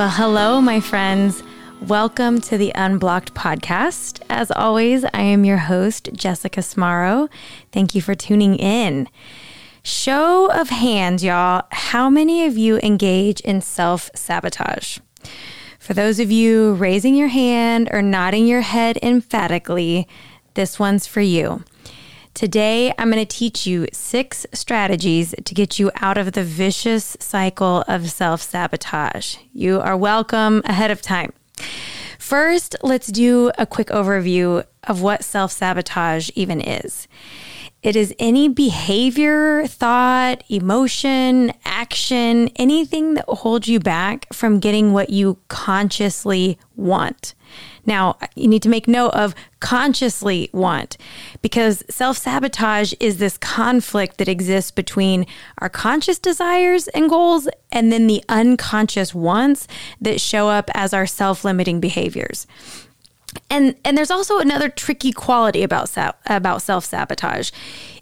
Well, hello, my friends. Welcome to the Unblocked podcast. As always, I am your host, Jessica Smarro. Thank you for tuning in. Show of hands, y'all. How many of you engage in self sabotage? For those of you raising your hand or nodding your head emphatically, this one's for you. Today, I'm going to teach you six strategies to get you out of the vicious cycle of self sabotage. You are welcome ahead of time. First, let's do a quick overview of what self sabotage even is. It is any behavior, thought, emotion, action, anything that holds you back from getting what you consciously want. Now, you need to make note of consciously want because self sabotage is this conflict that exists between our conscious desires and goals and then the unconscious wants that show up as our self limiting behaviors. And and there's also another tricky quality about about self-sabotage.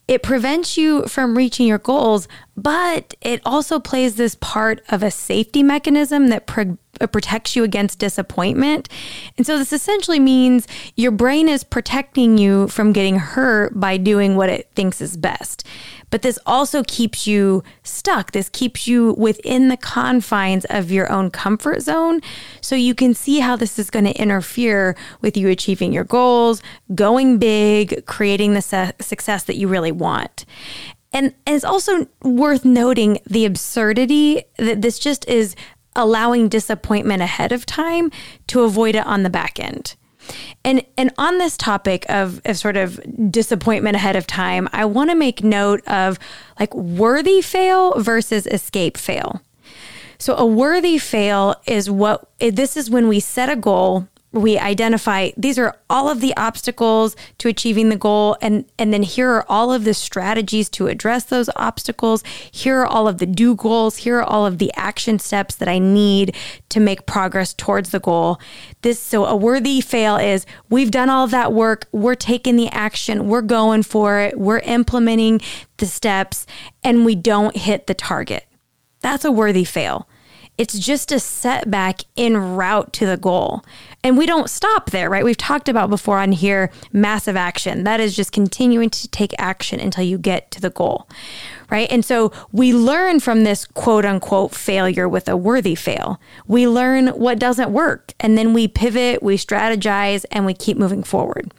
It prevents you from reaching your goals, but it also plays this part of a safety mechanism that pro- uh, protects you against disappointment. And so this essentially means your brain is protecting you from getting hurt by doing what it thinks is best. But this also keeps you stuck. This keeps you within the confines of your own comfort zone. So you can see how this is going to interfere with you achieving your goals, going big, creating the su- success that you really want. And, and it's also worth noting the absurdity that this just is allowing disappointment ahead of time to avoid it on the back end. And and on this topic of, of sort of disappointment ahead of time, I want to make note of like worthy fail versus escape fail. So a worthy fail is what this is when we set a goal we identify these are all of the obstacles to achieving the goal and and then here are all of the strategies to address those obstacles. Here are all of the do goals. Here are all of the action steps that i need to make progress towards the goal. This so a worthy fail is we've done all of that work. We're taking the action. We're going for it. We're implementing the steps and we don't hit the target. That's a worthy fail it's just a setback in route to the goal. And we don't stop there, right? We've talked about before on here massive action. That is just continuing to take action until you get to the goal, right? And so we learn from this quote unquote failure with a worthy fail. We learn what doesn't work and then we pivot, we strategize, and we keep moving forward.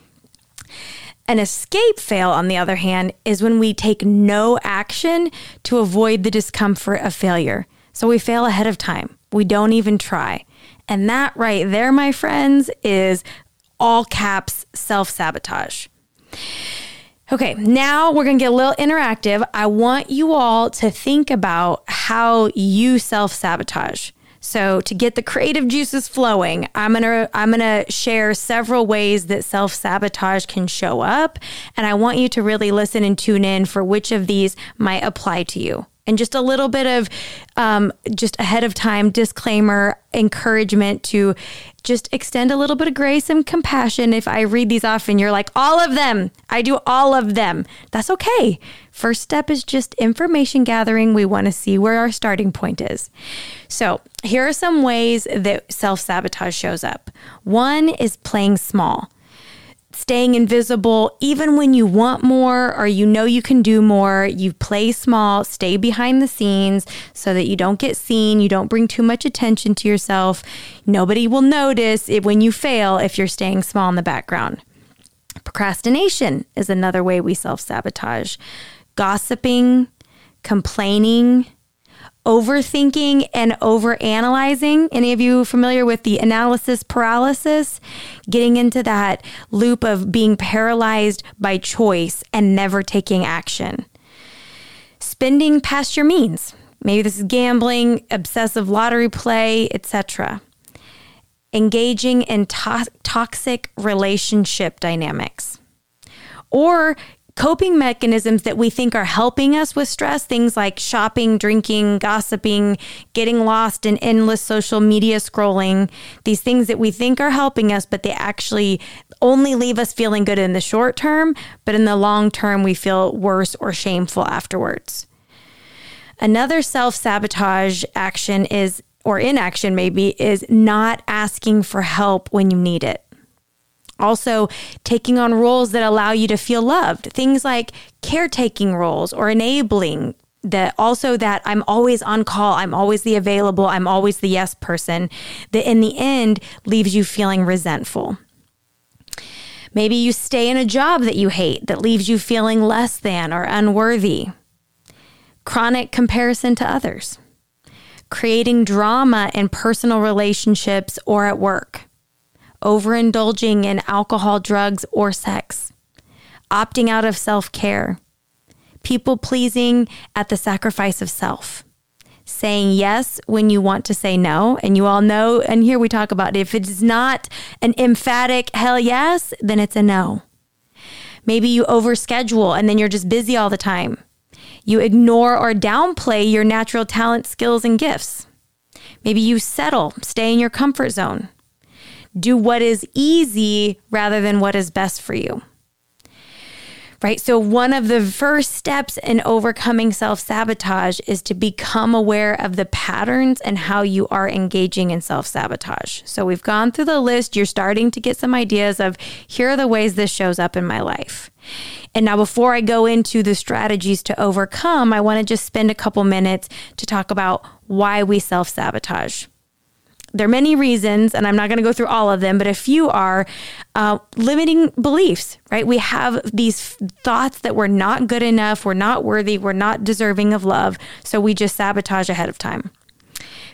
An escape fail, on the other hand, is when we take no action to avoid the discomfort of failure. So we fail ahead of time. We don't even try. And that right there, my friends, is all caps self sabotage. Okay, now we're gonna get a little interactive. I want you all to think about how you self sabotage. So to get the creative juices flowing, I'm going to I'm going to share several ways that self-sabotage can show up and I want you to really listen and tune in for which of these might apply to you and just a little bit of um, just ahead of time disclaimer encouragement to just extend a little bit of grace and compassion if I read these off and you're like, all of them, I do all of them. That's okay. First step is just information gathering. We want to see where our starting point is. So, here are some ways that self sabotage shows up. One is playing small staying invisible, even when you want more or you know you can do more, you play small, stay behind the scenes so that you don't get seen, you don't bring too much attention to yourself. Nobody will notice it when you fail if you're staying small in the background. Procrastination is another way we self sabotage. Gossiping, complaining, overthinking and overanalyzing. Any of you familiar with the analysis paralysis? Getting into that loop of being paralyzed by choice and never taking action. Spending past your means. Maybe this is gambling, obsessive lottery play, etc. Engaging in to- toxic relationship dynamics. Or coping mechanisms that we think are helping us with stress, things like shopping, drinking, gossiping, getting lost in endless social media scrolling, these things that we think are helping us, but they actually only leave us feeling good in the short term, but in the long term, we feel worse or shameful afterwards. Another self sabotage action is or inaction maybe is not asking for help when you need it. Also, taking on roles that allow you to feel loved, things like caretaking roles or enabling. That also that I'm always on call, I'm always the available, I'm always the yes person, that in the end leaves you feeling resentful. Maybe you stay in a job that you hate that leaves you feeling less than or unworthy. Chronic comparison to others. Creating drama in personal relationships or at work overindulging in alcohol, drugs, or sex, opting out of self care, people pleasing at the sacrifice of self, saying yes when you want to say no. And you all know, and here we talk about if it's not an emphatic hell yes, then it's a no. Maybe you overschedule and then you're just busy all the time. You ignore or downplay your natural talent, skills, and gifts. Maybe you settle, stay in your comfort zone do what is easy rather than what is best for you. Right. So, one of the first steps in overcoming self sabotage is to become aware of the patterns and how you are engaging in self sabotage. So, we've gone through the list. You're starting to get some ideas of here are the ways this shows up in my life. And now, before I go into the strategies to overcome, I want to just spend a couple minutes to talk about why we self sabotage there are many reasons, and I'm not going to go through all of them, but a few are uh, limiting beliefs, right? We have these thoughts that we're not good enough, we're not worthy, we're not deserving of love, so we just sabotage ahead of time.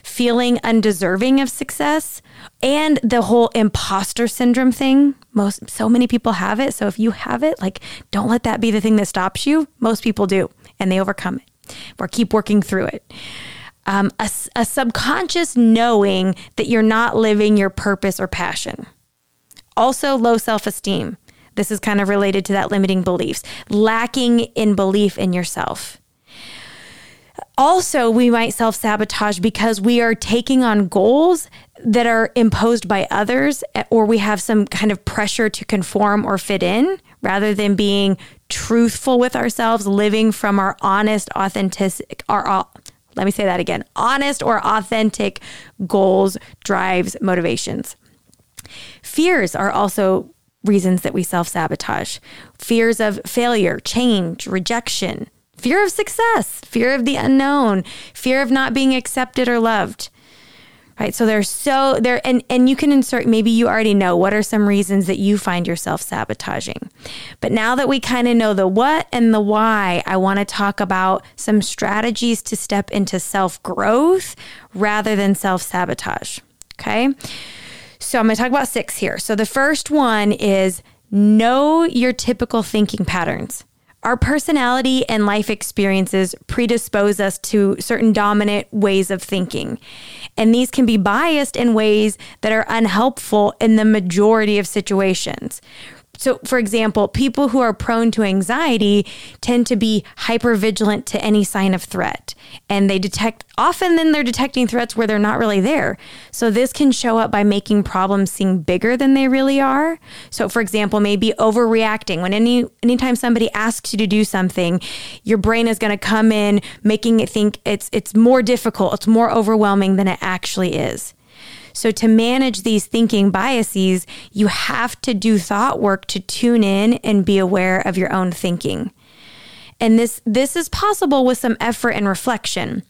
Feeling undeserving of success and the whole imposter syndrome thing. Most so many people have it. So if you have it, like don't let that be the thing that stops you. Most people do, and they overcome it or keep working through it um, a, a subconscious knowing that you're not living your purpose or passion. Also, low self esteem. This is kind of related to that limiting beliefs, lacking in belief in yourself. Also, we might self sabotage because we are taking on goals that are imposed by others, or we have some kind of pressure to conform or fit in rather than being truthful with ourselves, living from our honest, authentic, our let me say that again. Honest or authentic goals, drives, motivations. Fears are also reasons that we self sabotage fears of failure, change, rejection, fear of success, fear of the unknown, fear of not being accepted or loved right? So there's so there and and you can insert maybe you already know what are some reasons that you find yourself sabotaging. But now that we kind of know the what and the why i want to talk about some strategies to step into self growth rather than self sabotage okay? So i'm going to talk about six here. So the first one is know your typical thinking patterns our personality and life experiences predispose us to certain dominant ways of thinking. And these can be biased in ways that are unhelpful in the majority of situations. So, for example, people who are prone to anxiety tend to be hyper vigilant to any sign of threat. And they detect, often then they're detecting threats where they're not really there. So, this can show up by making problems seem bigger than they really are. So, for example, maybe overreacting. When any anytime somebody asks you to do something, your brain is going to come in making it think it's it's more difficult, it's more overwhelming than it actually is. So, to manage these thinking biases, you have to do thought work to tune in and be aware of your own thinking. And this, this is possible with some effort and reflection.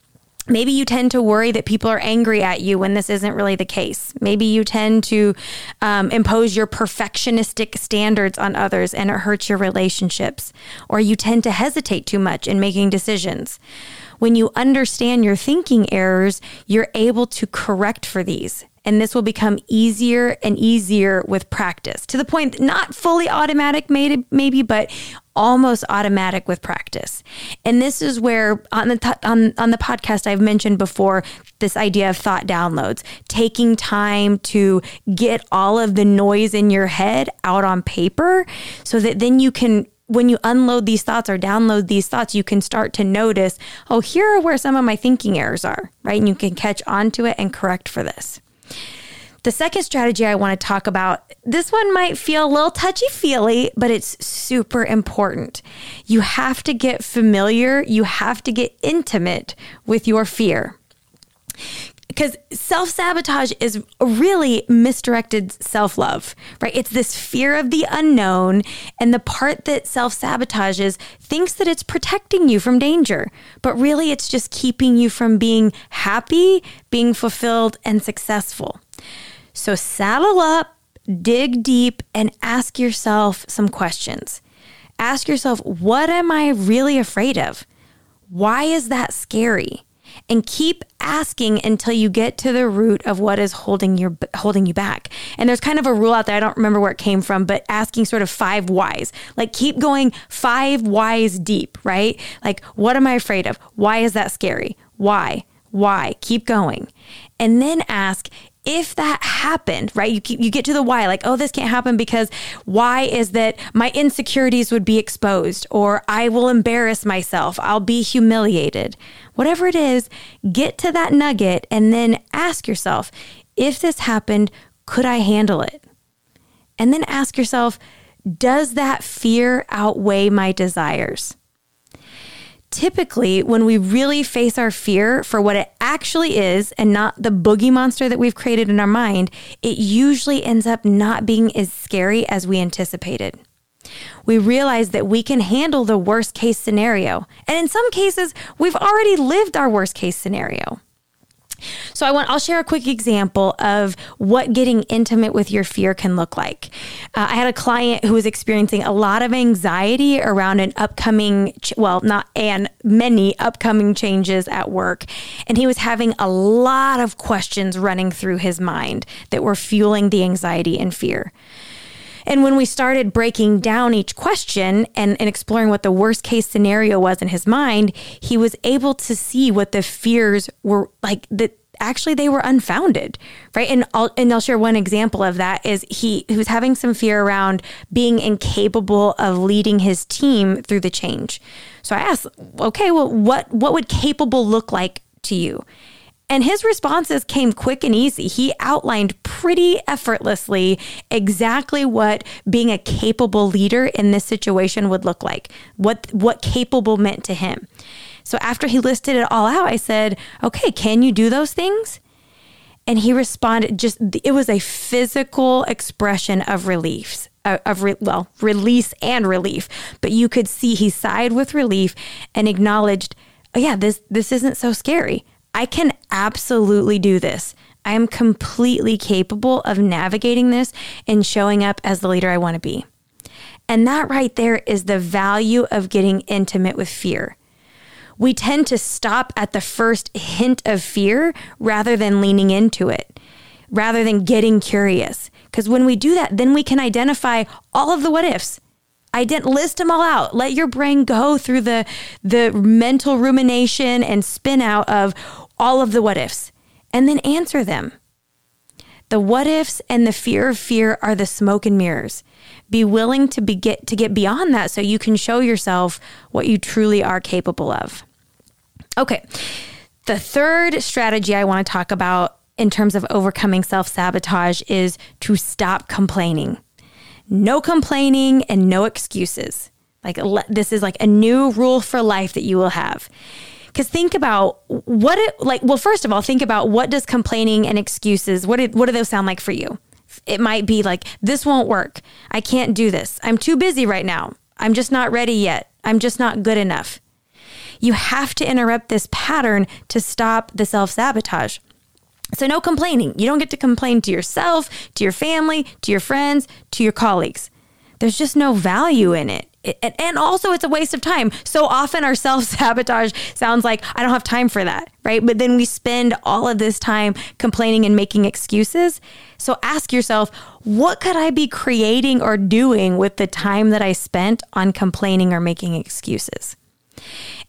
Maybe you tend to worry that people are angry at you when this isn't really the case. Maybe you tend to um, impose your perfectionistic standards on others and it hurts your relationships. Or you tend to hesitate too much in making decisions. When you understand your thinking errors, you're able to correct for these and this will become easier and easier with practice to the point not fully automatic maybe but almost automatic with practice and this is where on the th- on, on the podcast I've mentioned before this idea of thought downloads taking time to get all of the noise in your head out on paper so that then you can when you unload these thoughts or download these thoughts, you can start to notice, oh, here are where some of my thinking errors are, right? And you can catch on to it and correct for this. The second strategy I want to talk about, this one might feel a little touchy feely, but it's super important. You have to get familiar, you have to get intimate with your fear. because self sabotage is really misdirected self love, right? It's this fear of the unknown. And the part that self sabotages thinks that it's protecting you from danger, but really it's just keeping you from being happy, being fulfilled, and successful. So saddle up, dig deep, and ask yourself some questions. Ask yourself, what am I really afraid of? Why is that scary? and keep asking until you get to the root of what is holding your holding you back. And there's kind of a rule out there, I don't remember where it came from, but asking sort of five whys. Like keep going five whys deep, right? Like what am I afraid of? Why is that scary? Why? Why? Keep going. And then ask if that happened, right? You you get to the why, like, oh, this can't happen because why is that my insecurities would be exposed, or I will embarrass myself, I'll be humiliated. Whatever it is, get to that nugget and then ask yourself, if this happened, could I handle it? And then ask yourself, does that fear outweigh my desires? Typically, when we really face our fear for what it actually is and not the boogie monster that we've created in our mind, it usually ends up not being as scary as we anticipated. We realize that we can handle the worst case scenario. And in some cases, we've already lived our worst case scenario. So I want I'll share a quick example of what getting intimate with your fear can look like. Uh, I had a client who was experiencing a lot of anxiety around an upcoming well, not and many upcoming changes at work, and he was having a lot of questions running through his mind that were fueling the anxiety and fear. And when we started breaking down each question and, and exploring what the worst case scenario was in his mind, he was able to see what the fears were like that actually they were unfounded right? And I'll and I'll share one example of that is he, he was having some fear around being incapable of leading his team through the change. So I asked okay well what what would capable look like to you and his responses came quick and easy. He outlined pretty effortlessly exactly what being a capable leader in this situation would look like, what, what capable meant to him. So after he listed it all out, I said, okay, can you do those things? And he responded just, it was a physical expression of relief, of, re, well, release and relief. But you could see he sighed with relief and acknowledged, oh, yeah, this, this isn't so scary. I can absolutely do this. I am completely capable of navigating this and showing up as the leader I want to be. And that right there is the value of getting intimate with fear. We tend to stop at the first hint of fear rather than leaning into it, rather than getting curious. Because when we do that, then we can identify all of the what ifs. I didn't list them all out. Let your brain go through the the mental rumination and spin out of all of the what ifs and then answer them. The what ifs and the fear of fear are the smoke and mirrors. Be willing to be get to get beyond that so you can show yourself what you truly are capable of. Okay. The third strategy I want to talk about in terms of overcoming self-sabotage is to stop complaining. No complaining and no excuses. Like this is like a new rule for life that you will have. Because think about what it like. Well, first of all, think about what does complaining and excuses. What do, what do those sound like for you? It might be like this won't work. I can't do this. I'm too busy right now. I'm just not ready yet. I'm just not good enough. You have to interrupt this pattern to stop the self sabotage. So, no complaining. You don't get to complain to yourself, to your family, to your friends, to your colleagues. There's just no value in it and also it's a waste of time. So often our self sabotage sounds like I don't have time for that, right? But then we spend all of this time complaining and making excuses. So ask yourself, what could I be creating or doing with the time that I spent on complaining or making excuses?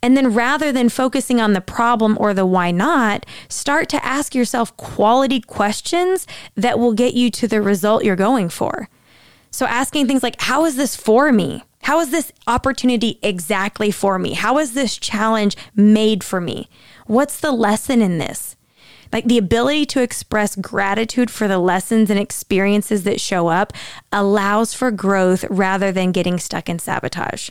And then rather than focusing on the problem or the why not, start to ask yourself quality questions that will get you to the result you're going for. So asking things like, how is this for me? How is this opportunity exactly for me? How is this challenge made for me? What's the lesson in this? Like the ability to express gratitude for the lessons and experiences that show up allows for growth rather than getting stuck in sabotage.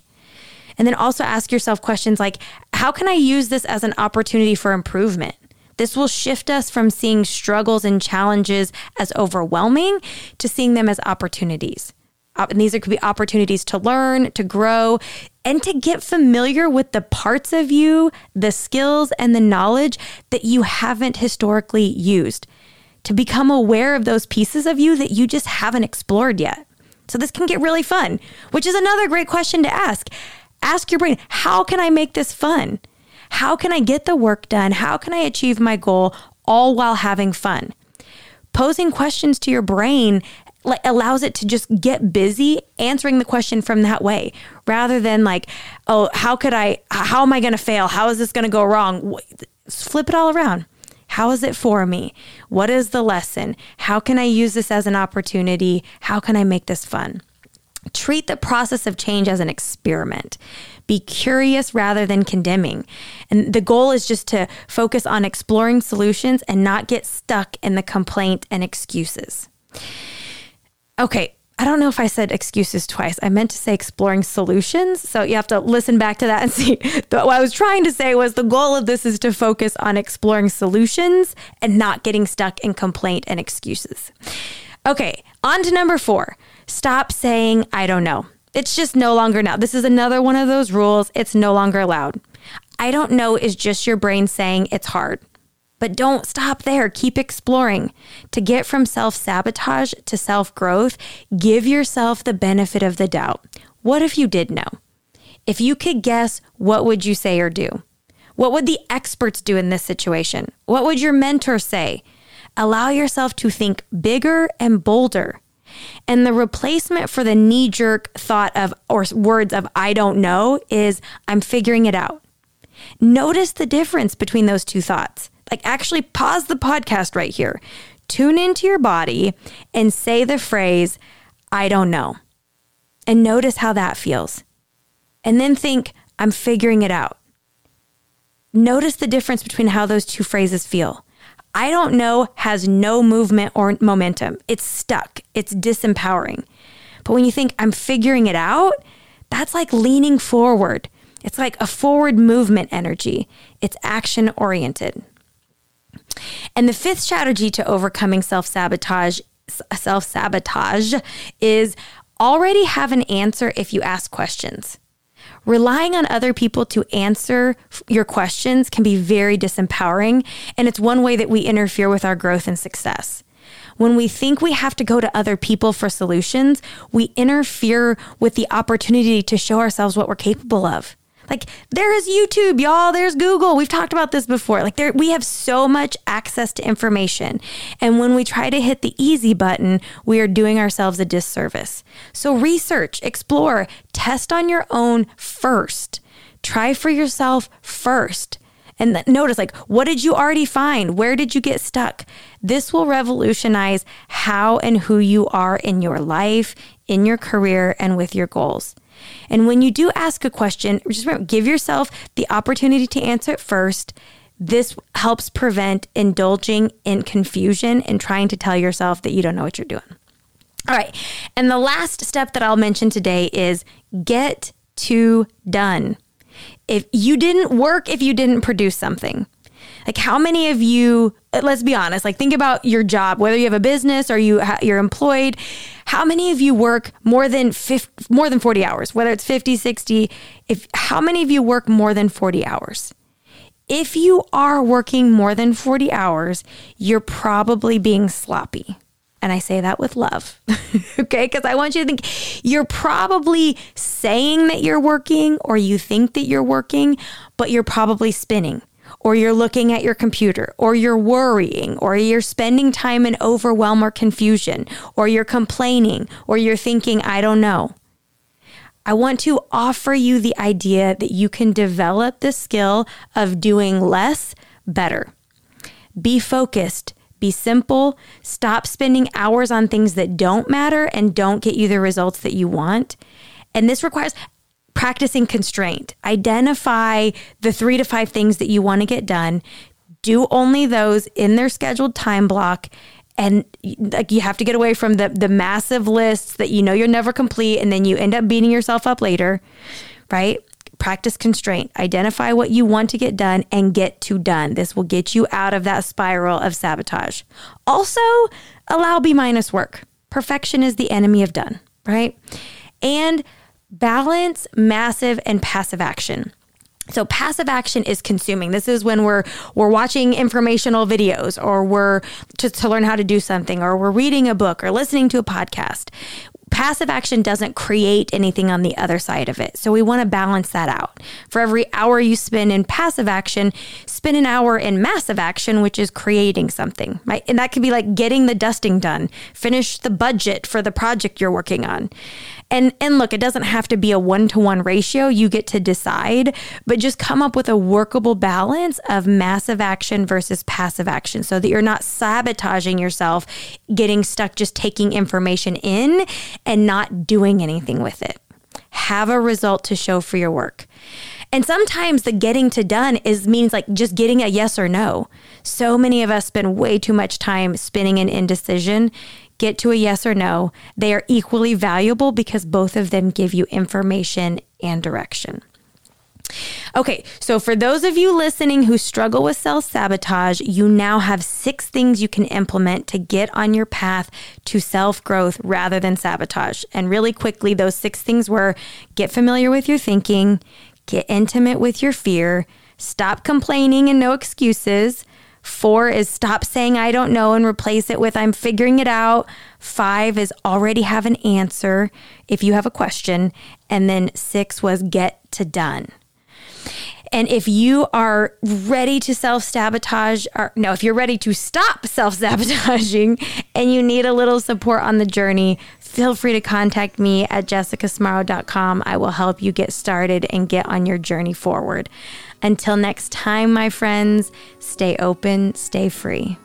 And then also ask yourself questions like, how can I use this as an opportunity for improvement? This will shift us from seeing struggles and challenges as overwhelming to seeing them as opportunities. And these could be opportunities to learn, to grow, and to get familiar with the parts of you, the skills, and the knowledge that you haven't historically used. To become aware of those pieces of you that you just haven't explored yet. So, this can get really fun, which is another great question to ask. Ask your brain, how can I make this fun? How can I get the work done? How can I achieve my goal all while having fun? Posing questions to your brain allows it to just get busy answering the question from that way rather than like, oh, how could I, how am I going to fail? How is this going to go wrong? Flip it all around. How is it for me? What is the lesson? How can I use this as an opportunity? How can I make this fun? Treat the process of change as an experiment. Be curious rather than condemning. And the goal is just to focus on exploring solutions and not get stuck in the complaint and excuses. Okay, I don't know if I said excuses twice. I meant to say exploring solutions. So you have to listen back to that and see. what I was trying to say was the goal of this is to focus on exploring solutions and not getting stuck in complaint and excuses. Okay, on to number four. Stop saying, I don't know. It's just no longer now. This is another one of those rules. It's no longer allowed. I don't know is just your brain saying it's hard. But don't stop there. Keep exploring. To get from self sabotage to self growth, give yourself the benefit of the doubt. What if you did know? If you could guess, what would you say or do? What would the experts do in this situation? What would your mentor say? Allow yourself to think bigger and bolder. And the replacement for the knee jerk thought of or words of I don't know is I'm figuring it out. Notice the difference between those two thoughts. Like, actually, pause the podcast right here. Tune into your body and say the phrase, I don't know. And notice how that feels. And then think, I'm figuring it out. Notice the difference between how those two phrases feel. I don't know has no movement or momentum. It's stuck, it's disempowering. But when you think, I'm figuring it out, that's like leaning forward. It's like a forward movement energy, it's action oriented. And the fifth strategy to overcoming self sabotage self sabotage is already have an answer if you ask questions. Relying on other people to answer your questions can be very disempowering, and it's one way that we interfere with our growth and success. When we think we have to go to other people for solutions, we interfere with the opportunity to show ourselves what we're capable of. Like there is YouTube, y'all. There's Google. We've talked about this before. Like there, we have so much access to information. And when we try to hit the easy button, we are doing ourselves a disservice. So research, explore, test on your own first. Try for yourself first. And notice, like, what did you already find? Where did you get stuck? This will revolutionize how and who you are in your life, in your career, and with your goals. And when you do ask a question, just remember, give yourself the opportunity to answer it first. This helps prevent indulging in confusion and trying to tell yourself that you don't know what you're doing. All right. And the last step that I'll mention today is get to done. If you didn't work, if you didn't produce something, like how many of you, uh, let's be honest, like think about your job, whether you have a business or you you're employed, how many of you work more than 50, more than 40 hours, whether it's 50, 60, if how many of you work more than 40 hours? If you are working more than 40 hours, you're probably being sloppy. And I say that with love, okay? Because I want you to think you're probably saying that you're working or you think that you're working, but you're probably spinning or you're looking at your computer, or you're worrying, or you're spending time in overwhelm or confusion, or you're complaining, or you're thinking, I don't know. I want to offer you the idea that you can develop the skill of doing less better. Be focused, be simple, stop spending hours on things that don't matter and don't get you the results that you want. And this requires practicing constraint. Identify the three to five things that you want to get done. Do only those in their scheduled time block. And like you have to get away from the the massive lists that you know you're never complete and then you end up beating yourself up later, right? practice constraint. Identify what you want to get done and get to done. This will get you out of that spiral of sabotage. Also, allow B minus work. Perfection is the enemy of done, right? And balance massive and passive action. So passive action is consuming. This is when we're we're watching informational videos or we're to, to learn how to do something or we're reading a book or listening to a podcast passive action doesn't create anything on the other side of it. So we want to balance that out. For every hour you spend in passive action, spend an hour in massive action, which is creating something, right? And that could be like getting the dusting done, finish the budget for the project you're working on. And and look, it doesn't have to be a one-to-one ratio. You get to decide, but just come up with a workable balance of massive action versus passive action so that you're not sabotaging yourself, getting stuck just taking information in and not doing anything with it. Have a result to show for your work. And sometimes the getting to done is means like just getting a yes or no. So many of us spend way too much time spinning an indecision get to a yes or no. They are equally valuable because both of them give you information and direction. Okay, so for those of you listening who struggle with self sabotage, you now have six things you can implement to get on your path to self growth rather than sabotage. And really quickly, those six things were get familiar with your thinking, get intimate with your fear, stop complaining and no excuses, Four is stop saying I don't know and replace it with I'm figuring it out. Five is already have an answer if you have a question. And then six was get to done. And if you are ready to self sabotage, or no, if you're ready to stop self sabotaging and you need a little support on the journey, feel free to contact me at jessicasmarro.com. I will help you get started and get on your journey forward. Until next time, my friends, stay open, stay free.